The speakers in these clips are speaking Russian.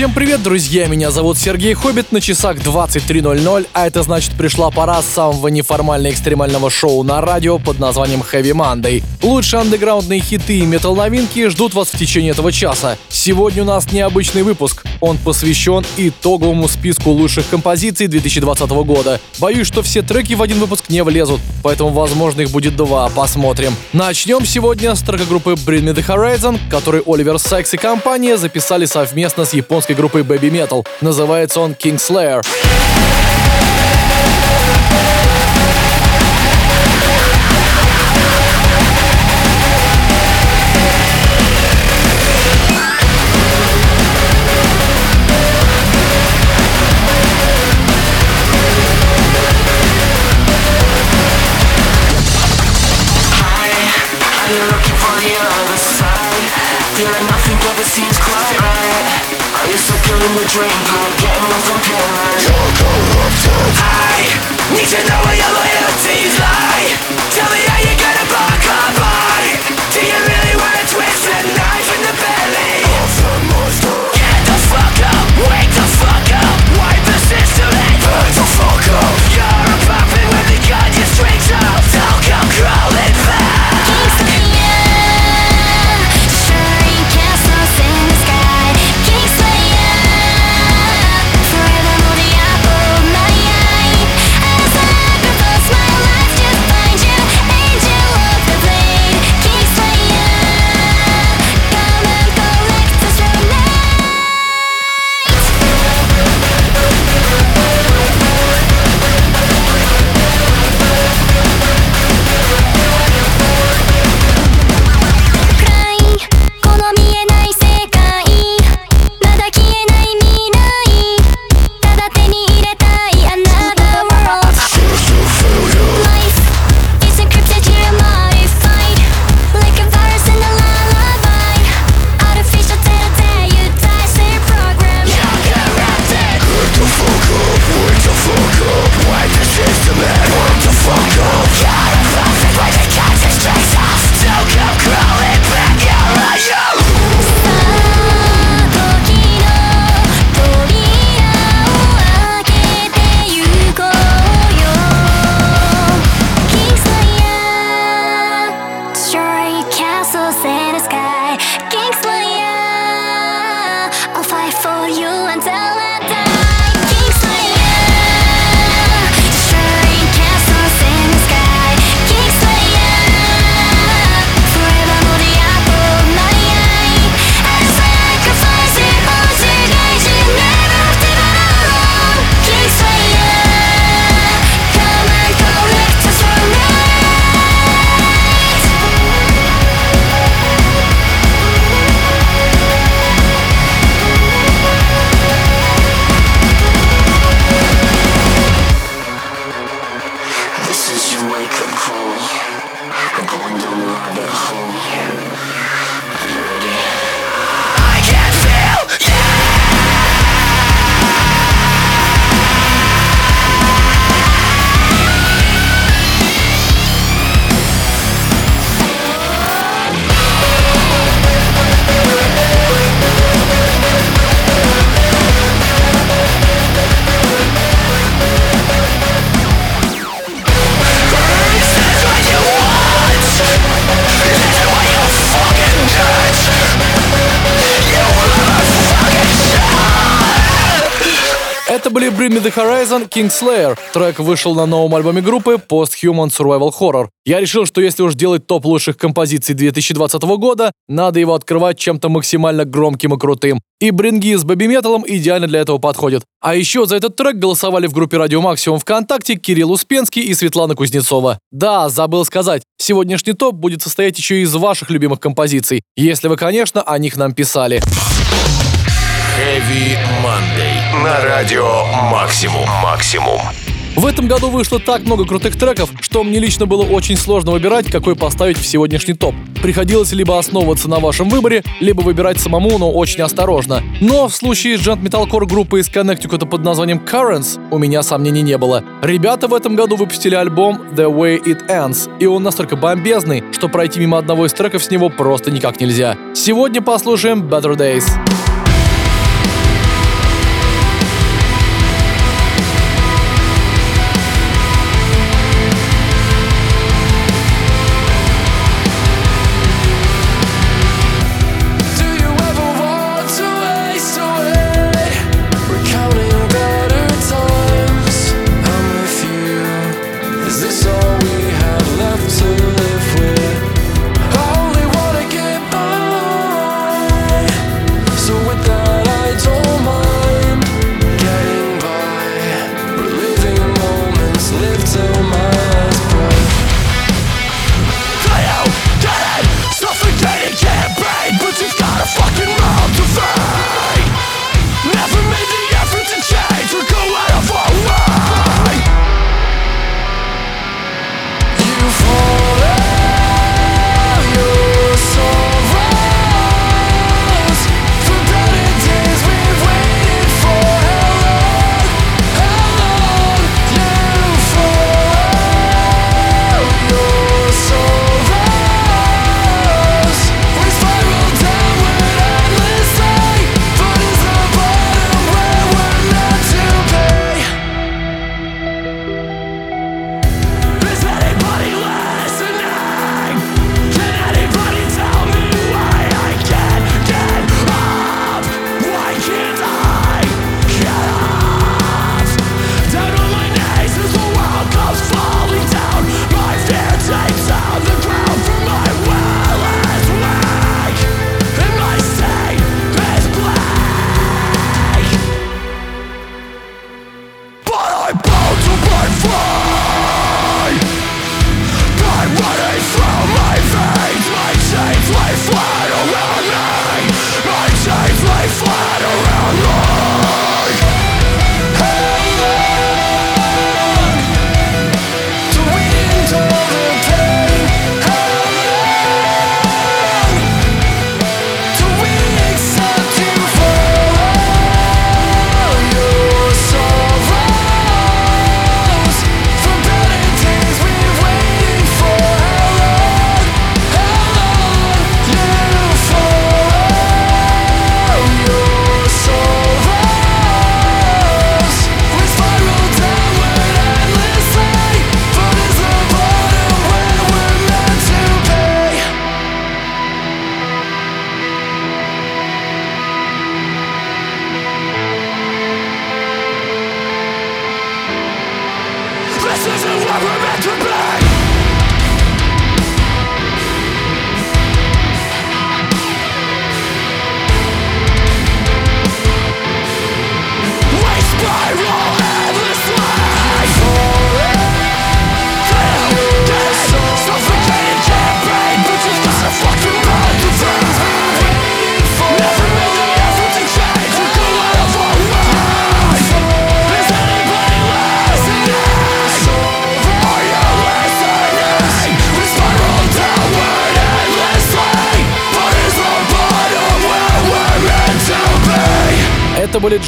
Всем привет, друзья! Меня зовут Сергей Хоббит, на часах 23.00, а это значит пришла пора самого неформально-экстремального шоу на радио под названием Heavy Monday. Лучшие андеграундные хиты и метал-новинки ждут вас в течение этого часа. Сегодня у нас необычный выпуск. Он посвящен итоговому списку лучших композиций 2020 года. Боюсь, что все треки в один выпуск не влезут, поэтому, возможно, их будет два. Посмотрим. Начнем сегодня с трека группы Bring Me The Horizon, который Оливер Сайкс и компания записали совместно с японской британской группой Baby Metal. Называется он King Slayer. Me The Horizon, King Slayer. Трек вышел на новом альбоме группы Post-Human Survival Horror. Я решил, что если уж делать топ лучших композиций 2020 года, надо его открывать чем-то максимально громким и крутым. И бринги с бэби металом идеально для этого подходят. А еще за этот трек голосовали в группе Радио Максимум ВКонтакте Кирилл Успенский и Светлана Кузнецова. Да, забыл сказать, сегодняшний топ будет состоять еще из ваших любимых композиций, если вы, конечно, о них нам писали. Heavy Monday. На радио «Максимум». «Максимум». В этом году вышло так много крутых треков, что мне лично было очень сложно выбирать, какой поставить в сегодняшний топ. Приходилось либо основываться на вашем выборе, либо выбирать самому, но очень осторожно. Но в случае с джент металкор группы из Connecticut под названием Currents у меня сомнений не было. Ребята в этом году выпустили альбом The Way It Ends, и он настолько бомбезный, что пройти мимо одного из треков с него просто никак нельзя. Сегодня послушаем Better Days.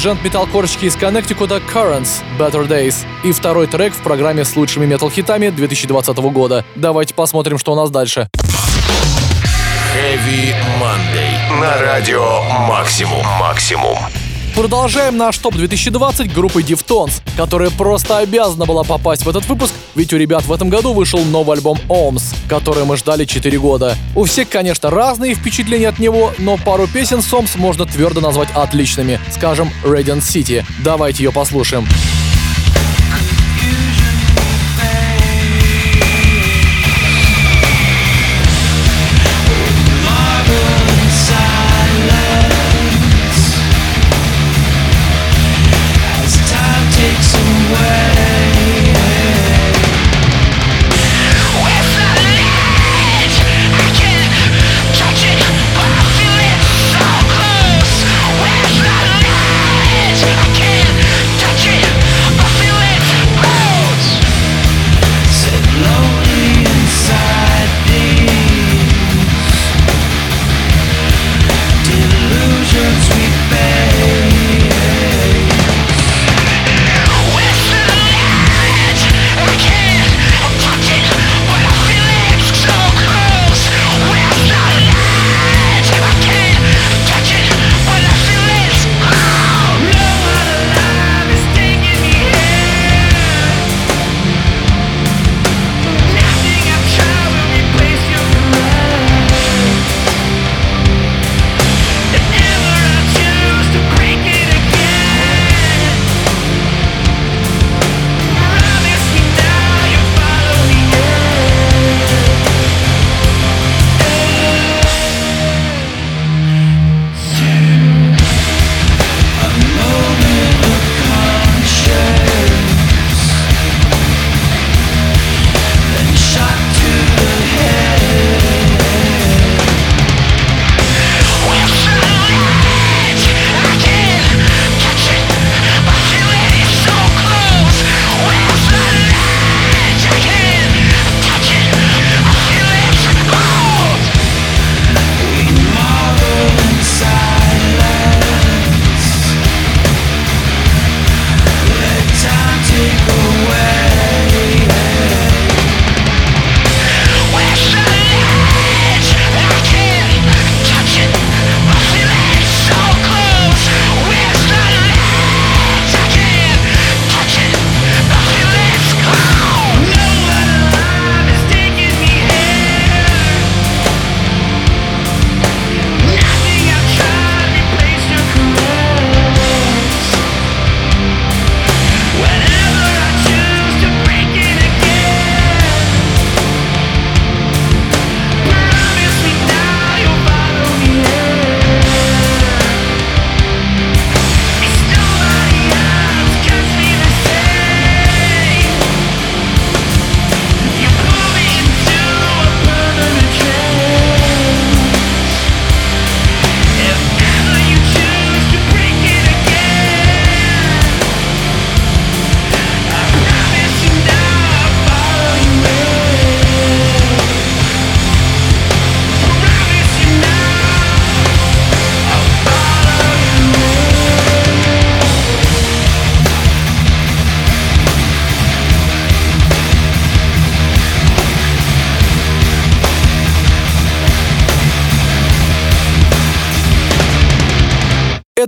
Были джент-металкорщики из Коннектикута Currents Better Days и второй трек в программе с лучшими метал-хитами 2020 года. Давайте посмотрим, что у нас дальше. Heavy Monday. На радио Максимум. Максимум. Продолжаем наш топ 2020 группы Deftones, которая просто обязана была попасть в этот выпуск, ведь у ребят в этом году вышел новый альбом Ohms, который мы ждали 4 года. У всех, конечно, разные впечатления от него, но пару песен с Ohms можно твердо назвать отличными. Скажем, Radiant City. Давайте ее послушаем. I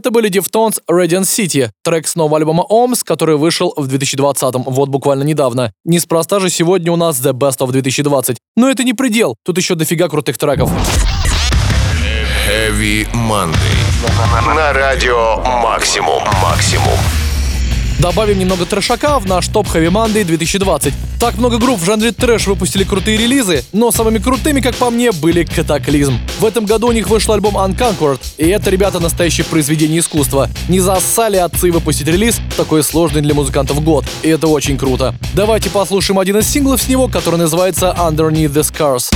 Это были Deftones Radiant City, трек с нового альбома Om's, который вышел в 2020-м, вот буквально недавно. Неспроста же сегодня у нас The Best of 2020. Но это не предел, тут еще дофига крутых треков. Heavy Monday. На радио Максимум. Максимум. Добавим немного трэшака в наш топ Heavy Monday 2020. Так много групп в жанре трэш выпустили крутые релизы, но самыми крутыми, как по мне, были Катаклизм. В этом году у них вышел альбом Unconquered, и это, ребята, настоящее произведение искусства. Не зассали отцы выпустить релиз такой сложный для музыкантов год, и это очень круто. Давайте послушаем один из синглов с него, который называется Underneath the Scars.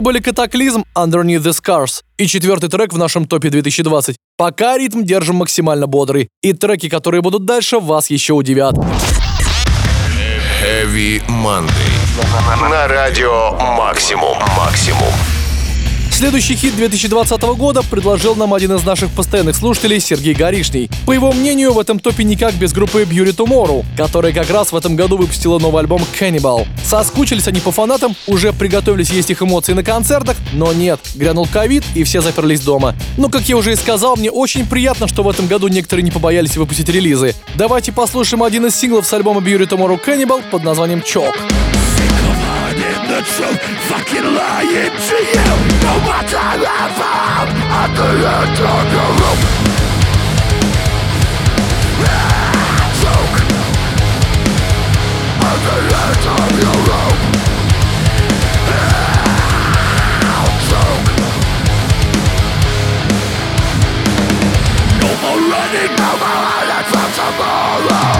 Это были Катаклизм Underneath the Scars и четвертый трек в нашем топе 2020. Пока ритм держим максимально бодрый, и треки, которые будут дальше, вас еще удивят. Heavy Monday. На радио Максимум. Максимум. Следующий хит 2020 года предложил нам один из наших постоянных слушателей Сергей Горишний. По его мнению, в этом топе никак без группы Beauty Tomorrow, которая как раз в этом году выпустила новый альбом Cannibal. Соскучились они по фанатам, уже приготовились есть их эмоции на концертах, но нет, грянул ковид и все заперлись дома. Но, как я уже и сказал, мне очень приятно, что в этом году некоторые не побоялись выпустить релизы. Давайте послушаем один из синглов с альбома Beauty Tomorrow Cannibal под названием Чок. The truth, fucking lying to you. No matter if I'm at the end of the rope. Choke at the end of your rope. Choke. No more running, no more hiding from tomorrow.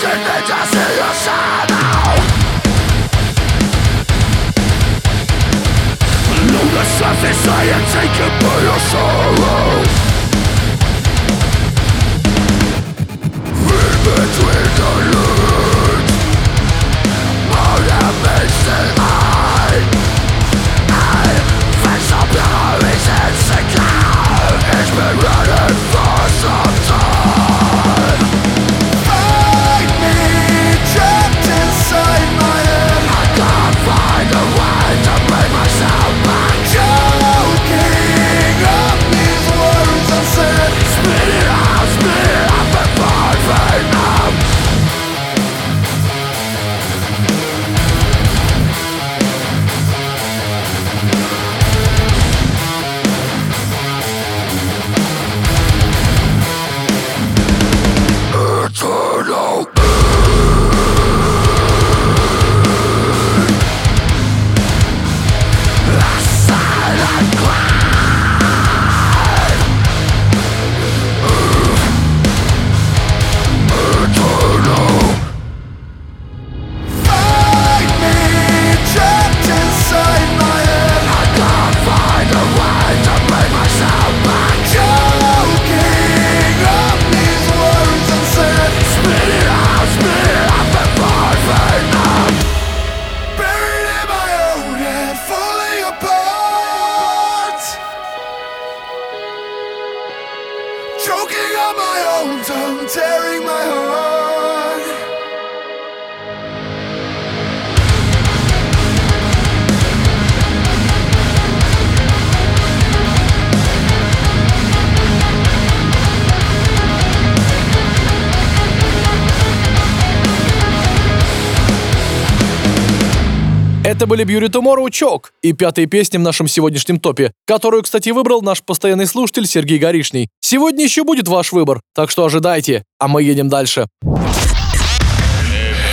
surface I am taken by your between the lines. All that makes Это были Beauty Tomorrow Чок и пятая песня в нашем сегодняшнем топе, которую, кстати, выбрал наш постоянный слушатель Сергей Горишний. Сегодня еще будет ваш выбор, так что ожидайте, а мы едем дальше.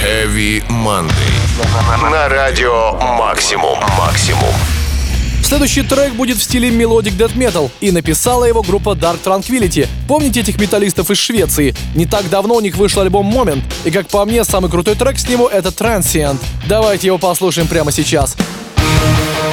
Heavy Monday. На радио Максимум. Максимум. Следующий трек будет в стиле Melodic Death Metal, и написала его группа Dark Tranquility. Помните этих металлистов из Швеции? Не так давно у них вышел альбом Moment, и как по мне, самый крутой трек с него это Transient. Давайте его послушаем прямо сейчас. To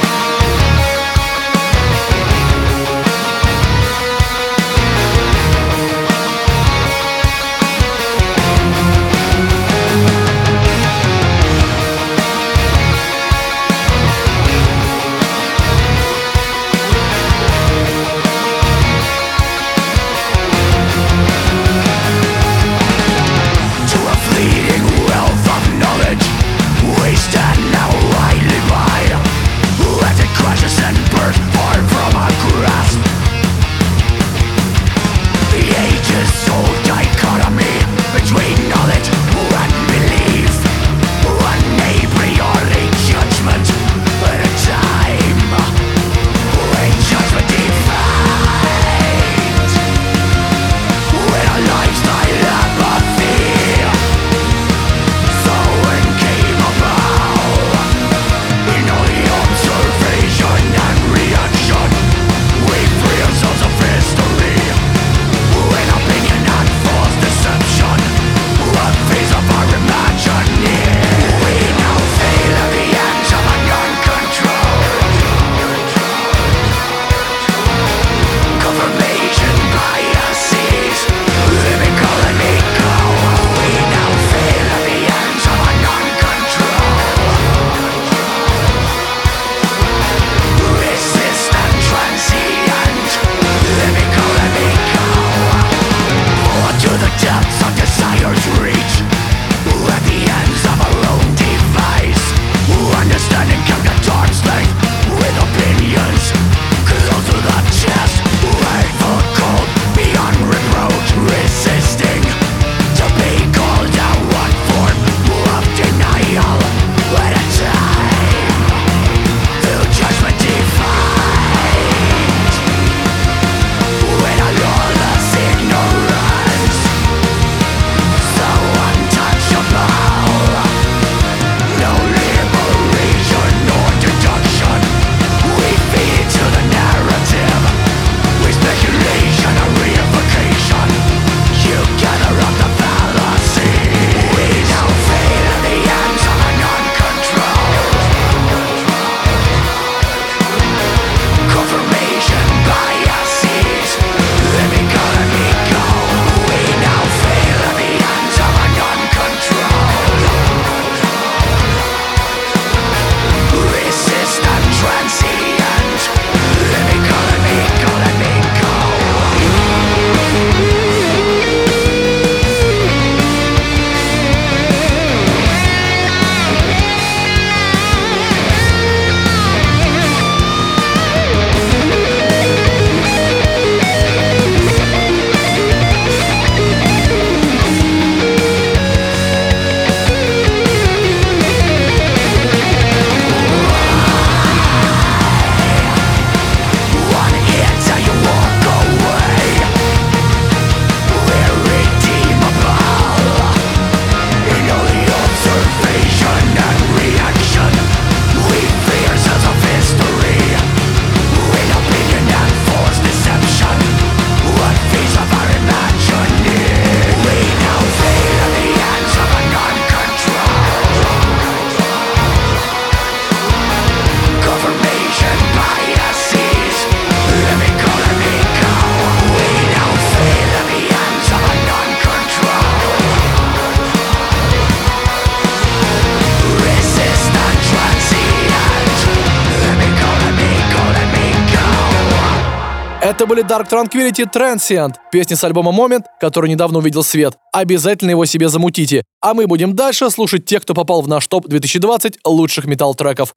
Были Dark Tranquility Transient, песня с альбома Moment, который недавно увидел свет. Обязательно его себе замутите. А мы будем дальше слушать тех, кто попал в наш топ 2020 лучших металл-треков.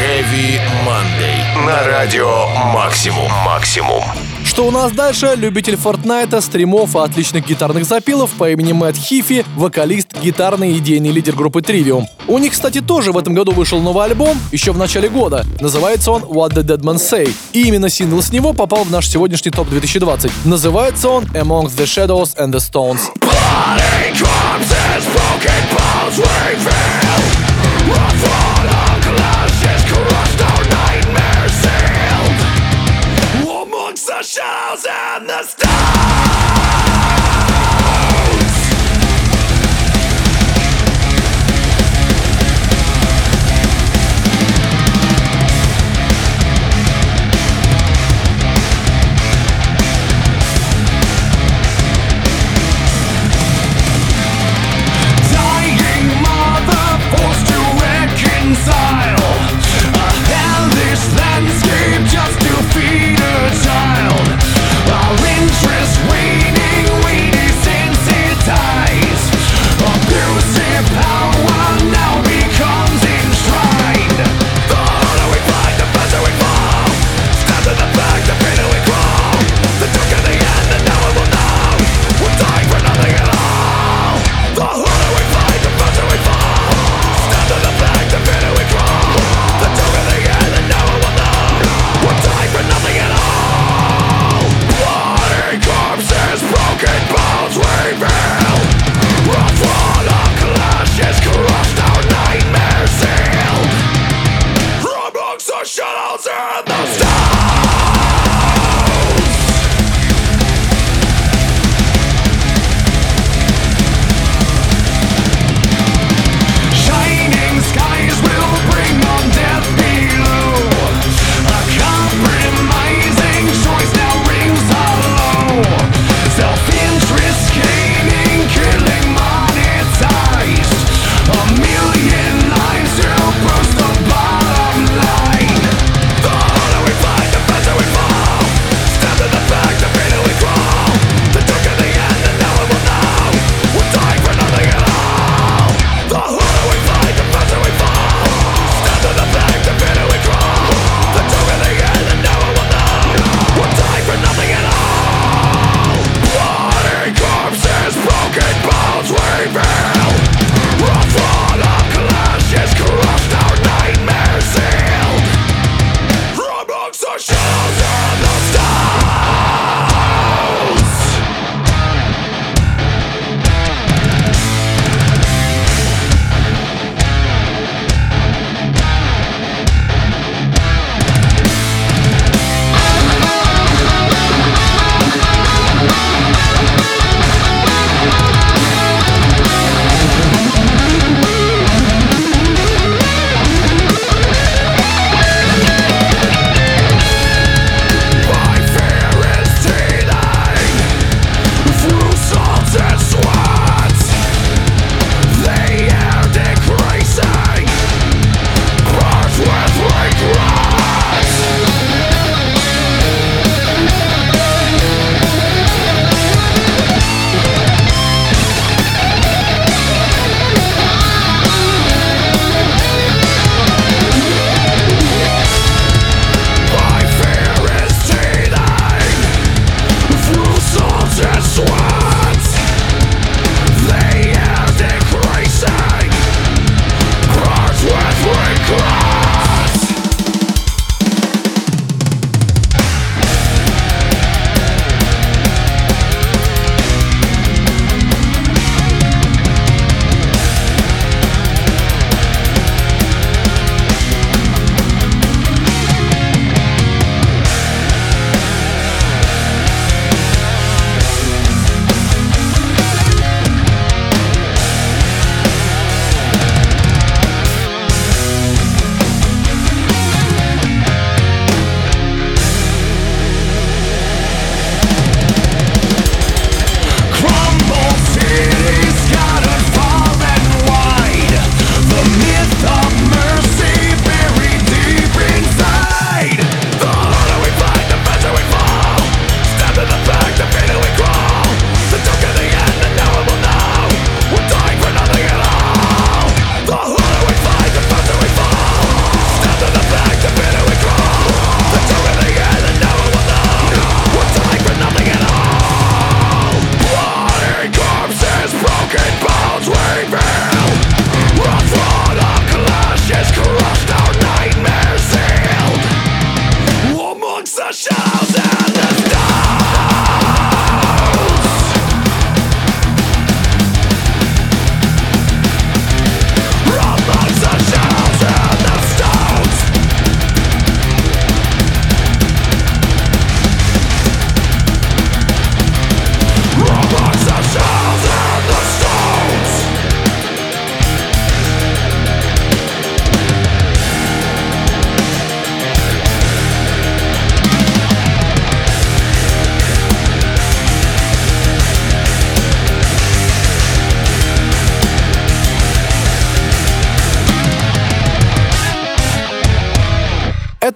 Heavy Monday. На радио Максимум. Максимум. Что у нас дальше? Любитель Фортнайта, стримов и отличных гитарных запилов по имени Мэтт Хифи, вокалист, гитарный и идейный лидер группы Trivium. У них, кстати, тоже в этом году вышел новый альбом, еще в начале года. Называется он What the Dead Man Say. И именно сингл с него попал в наш сегодняшний топ 2020. Называется он Amongst the Shadows and the Stones. the shells and Shadows and the stars.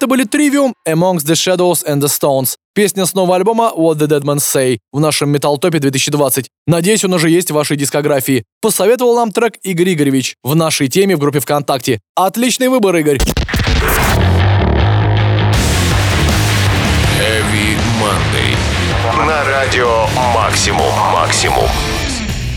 Это были Trivium, Amongst the Shadows and the Stones. Песня с нового альбома What the Dead Man Say в нашем Metal Топе 2020. Надеюсь, он уже есть в вашей дискографии. Посоветовал нам трек Игорь Игоревич в нашей теме в группе ВКонтакте. Отличный выбор, Игорь. Heavy Monday. На радио Максимум. Максимум.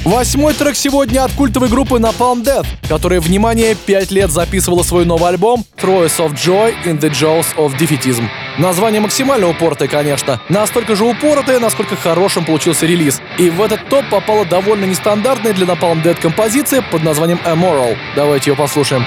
Восьмой трек сегодня от культовой группы Napalm Death, которая, внимание, пять лет записывала свой новый альбом Throes of Joy in the Jaws of Defeatism. Название максимально упоротое, конечно. Настолько же упоротое, насколько хорошим получился релиз. И в этот топ попала довольно нестандартная для Napalm Death композиция под названием Amoral. Давайте ее послушаем.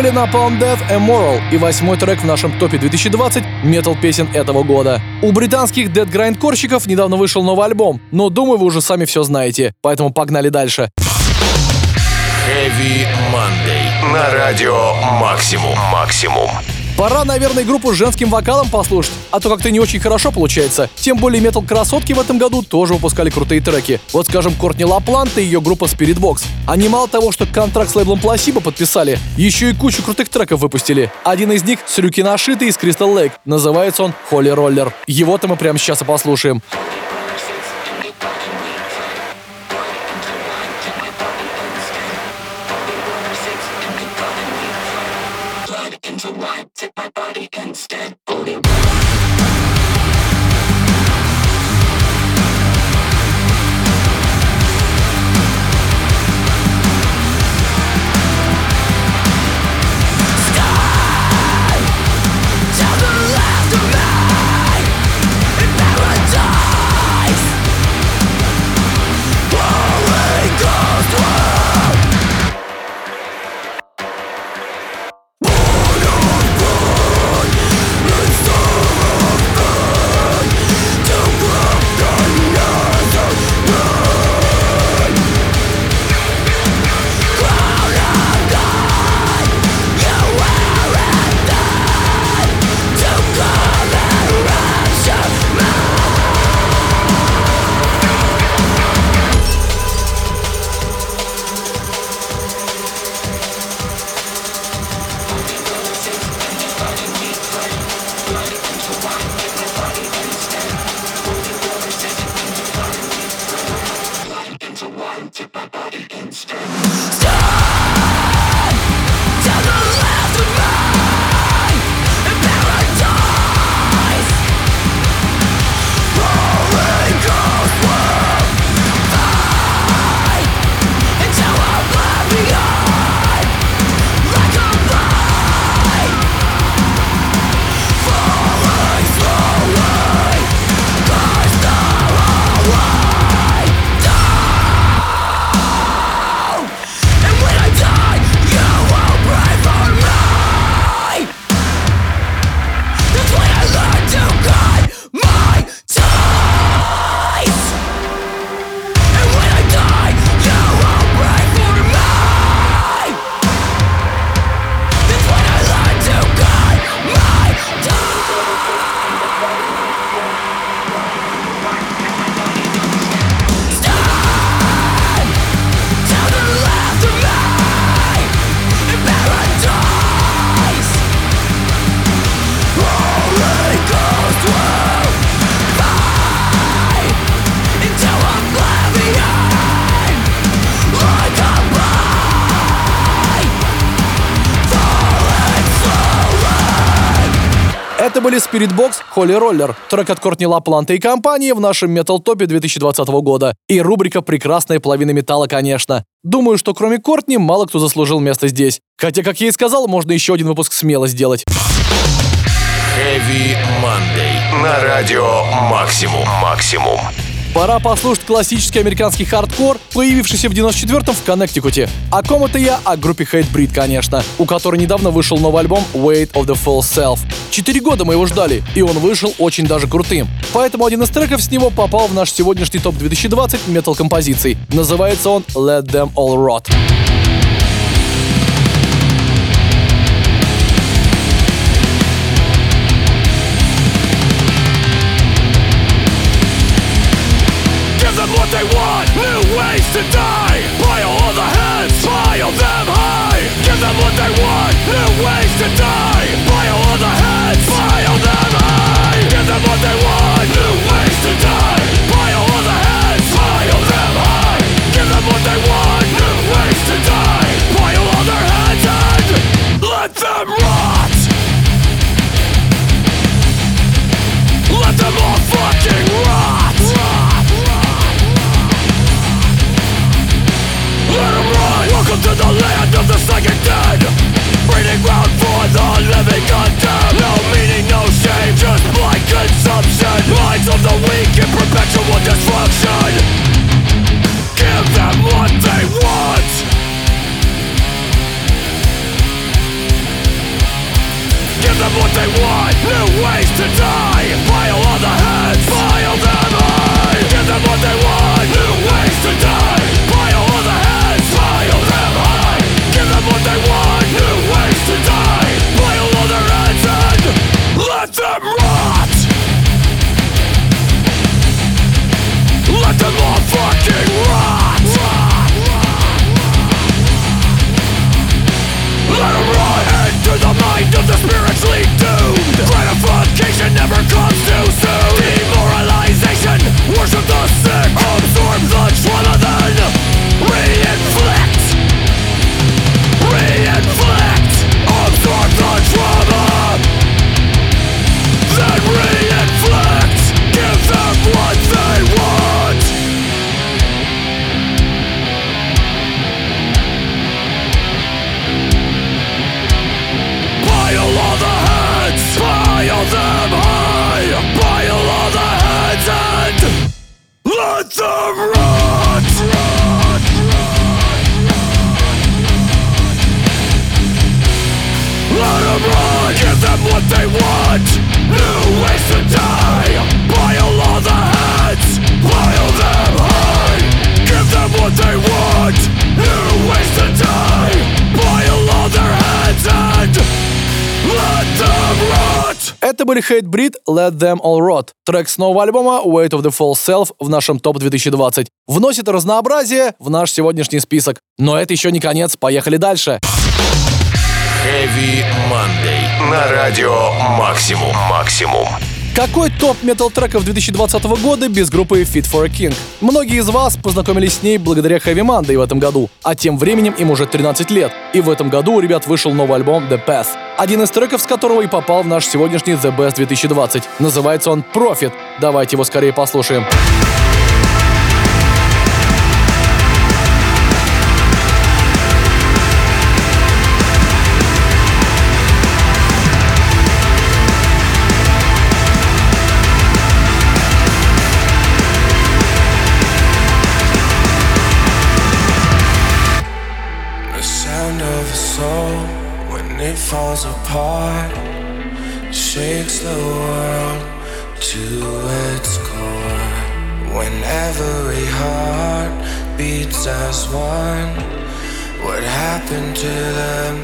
Были Napalm Death Immoral и восьмой трек в нашем топе 2020 метал песен этого года. У британских Dead Grindкорщиков недавно вышел новый альбом, но думаю, вы уже сами все знаете, поэтому погнали дальше. Heavy Monday. На радио Максимум. Максимум. Пора, наверное, группу с женским вокалом послушать, а то как-то не очень хорошо получается. Тем более метал красотки в этом году тоже выпускали крутые треки. Вот, скажем, Кортни Лаплант и ее группа Spirit Box. Они мало того, что контракт с лейблом Пласибо подписали, еще и кучу крутых треков выпустили. Один из них с рюки нашитый из Crystal Lake. Называется он Holy Roller. Его-то мы прямо сейчас и послушаем. my body instead, holding. Это были Spiritbox, Holy Roller, трек от Кортни Лапланта и компании в нашем Metal Топе 2020 года. И рубрика «Прекрасная половина металла», конечно. Думаю, что кроме Кортни мало кто заслужил место здесь. Хотя, как я и сказал, можно еще один выпуск смело сделать. Heavy Monday. На радио Максимум. Максимум. Пора послушать классический американский хардкор, появившийся в 94-м в Коннектикуте. О ком это я? О группе Hatebreed, конечно, у которой недавно вышел новый альбом Weight of the False Self. Четыре года мы его ждали, и он вышел очень даже крутым. Поэтому один из треков с него попал в наш сегодняшний топ 2020 метал-композиций. Называется он Let Them All Rot. They want, new ways to die? All heads, them Give them what they want, new ways to die? All heads, them Give them what they want, new ways to die? All heads and let them rot. Let them all fucking rot. Let them run Welcome to the land of the second dead ground for the living condemned No meaning, no shame, just blind consumption. Minds of the weak Them All Rot. Трек с нового альбома Weight of the False Self в нашем топ 2020. Вносит разнообразие в наш сегодняшний список. Но это еще не конец, поехали дальше. Heavy Monday. На радио Максимум. Максимум. Какой топ метал треков 2020 года без группы Fit for a King? Многие из вас познакомились с ней благодаря Heavy Monday в этом году, а тем временем им уже 13 лет. И в этом году у ребят вышел новый альбом The Path, один из треков с которого и попал в наш сегодняшний The Best 2020. Называется он Profit. Давайте его скорее послушаем. The the world to its core. When every heart beats as one, what happened to them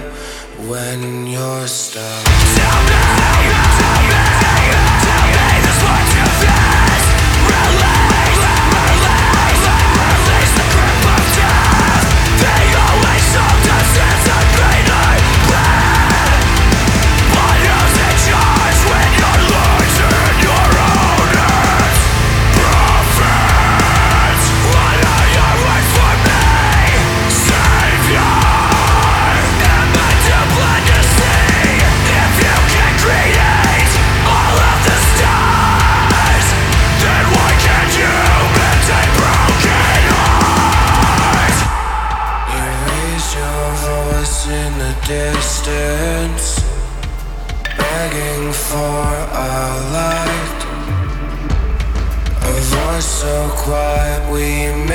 when you're stuck? You before I. A voice so quiet we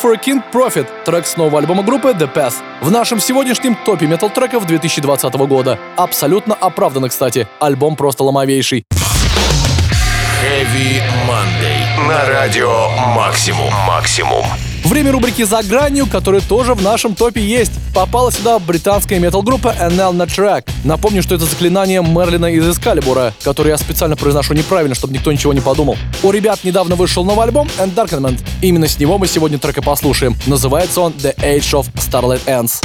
for a King Profit, трек с нового альбома группы The Path. В нашем сегодняшнем топе метал треков 2020 года. Абсолютно оправданно, кстати. Альбом просто ломовейший. Heavy Monday. На радио Максимум. Максимум. Время рубрики «За гранью», которая тоже в нашем топе есть. Попала сюда британская метал-группа NL на трек. Напомню, что это заклинание Мерлина из Эскалибура, который я специально произношу неправильно, чтобы никто ничего не подумал. У ребят недавно вышел новый альбом Endarkenment. Именно с него мы сегодня трек и послушаем. Называется он The Age of Starlight Ends.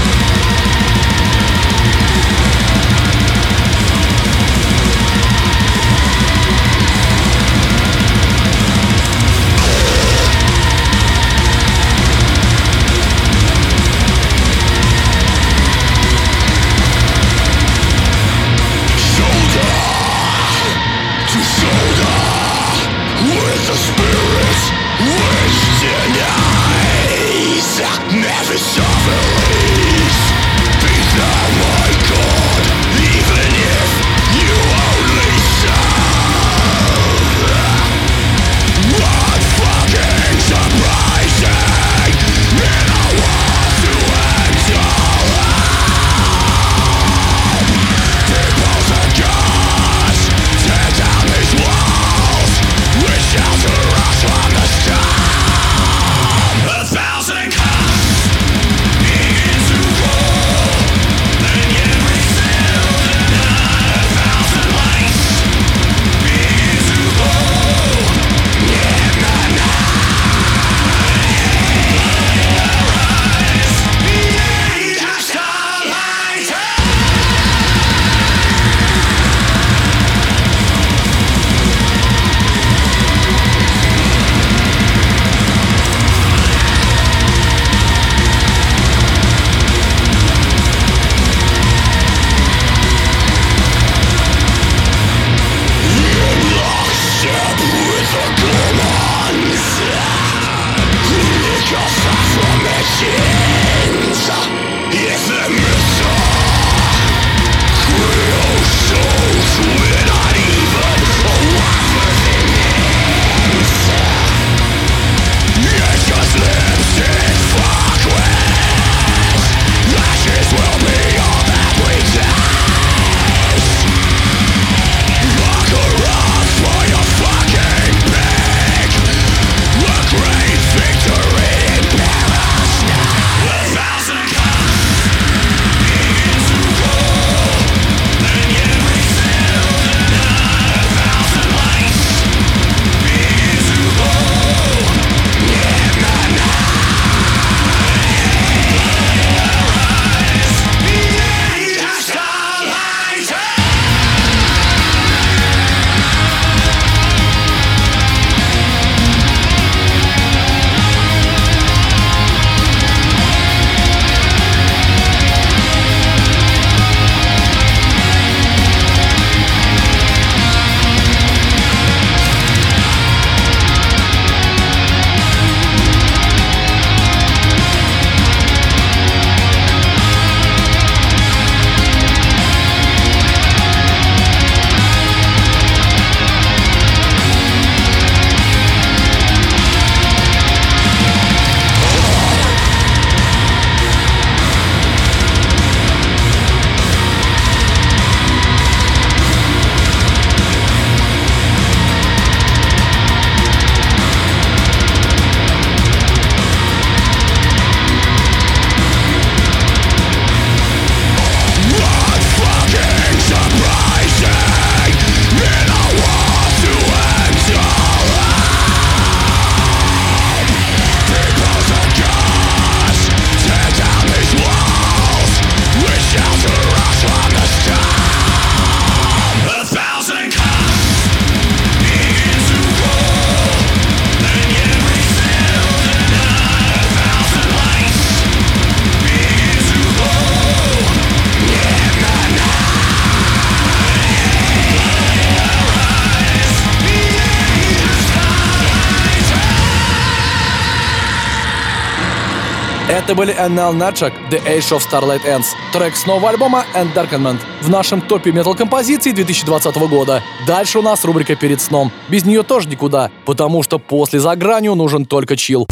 Это были NL Natchak, The Age of Starlight Ends, трек с нового альбома Endarkenment в нашем топе метал-композиций 2020 года. Дальше у нас рубрика «Перед сном». Без нее тоже никуда, потому что после «За гранью» нужен только чил.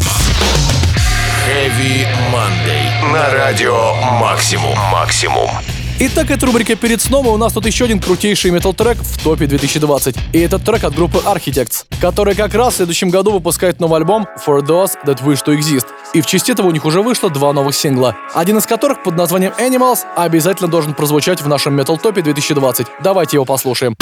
Heavy Monday. На радио Максимум. Максимум. Итак, это рубрика «Перед сном», и у нас тут еще один крутейший метал-трек в топе 2020. И этот трек от группы Architects, который как раз в следующем году выпускает новый альбом For Those That Wish To Exist. И в части этого у них уже вышло два новых сингла, один из которых под названием Animals обязательно должен прозвучать в нашем метал-топе 2020. Давайте его послушаем.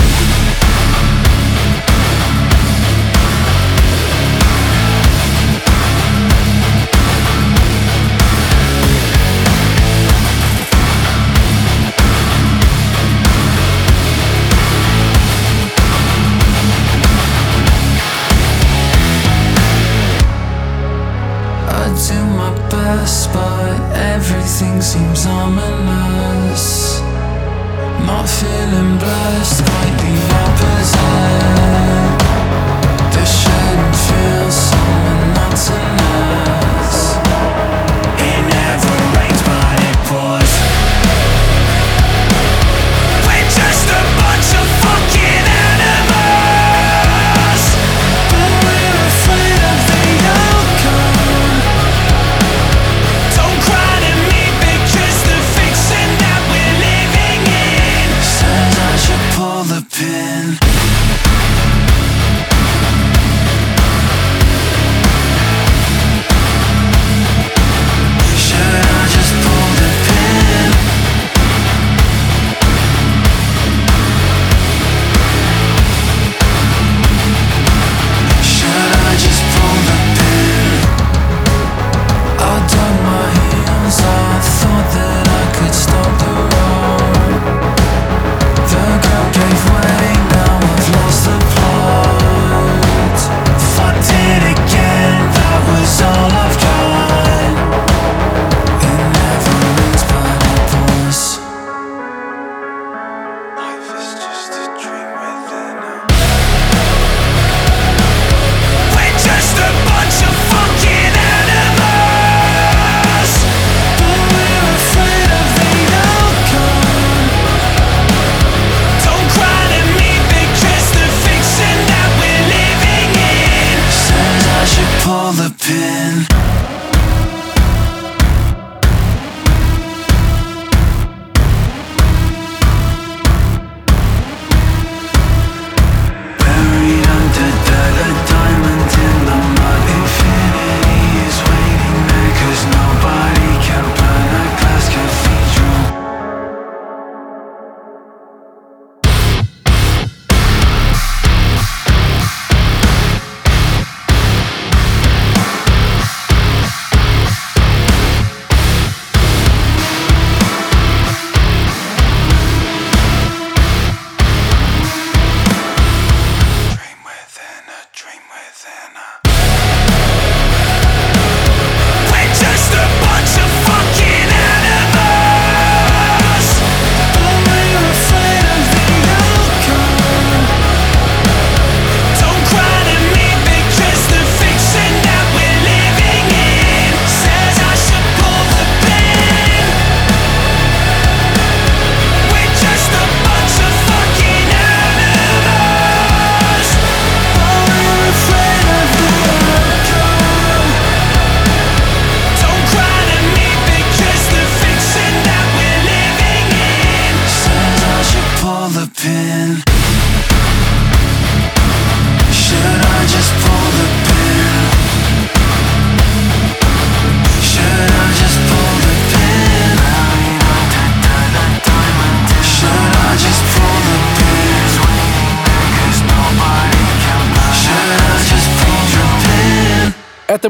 seems on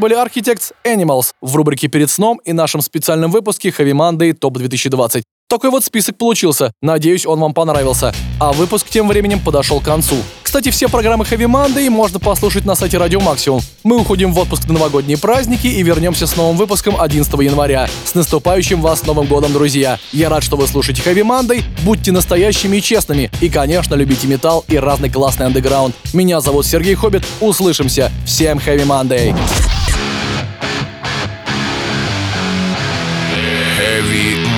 были Architects Animals в рубрике «Перед сном» и нашем специальном выпуске Heavy Monday Top 2020. Такой вот список получился. Надеюсь, он вам понравился. А выпуск тем временем подошел к концу. Кстати, все программы Heavy Monday можно послушать на сайте Радио Максимум. Мы уходим в отпуск на новогодние праздники и вернемся с новым выпуском 11 января. С наступающим вас Новым годом, друзья! Я рад, что вы слушаете Heavy Monday. Будьте настоящими и честными. И, конечно, любите металл и разный классный андеграунд. Меня зовут Сергей Хоббит. Услышимся. Всем Heavy Monday!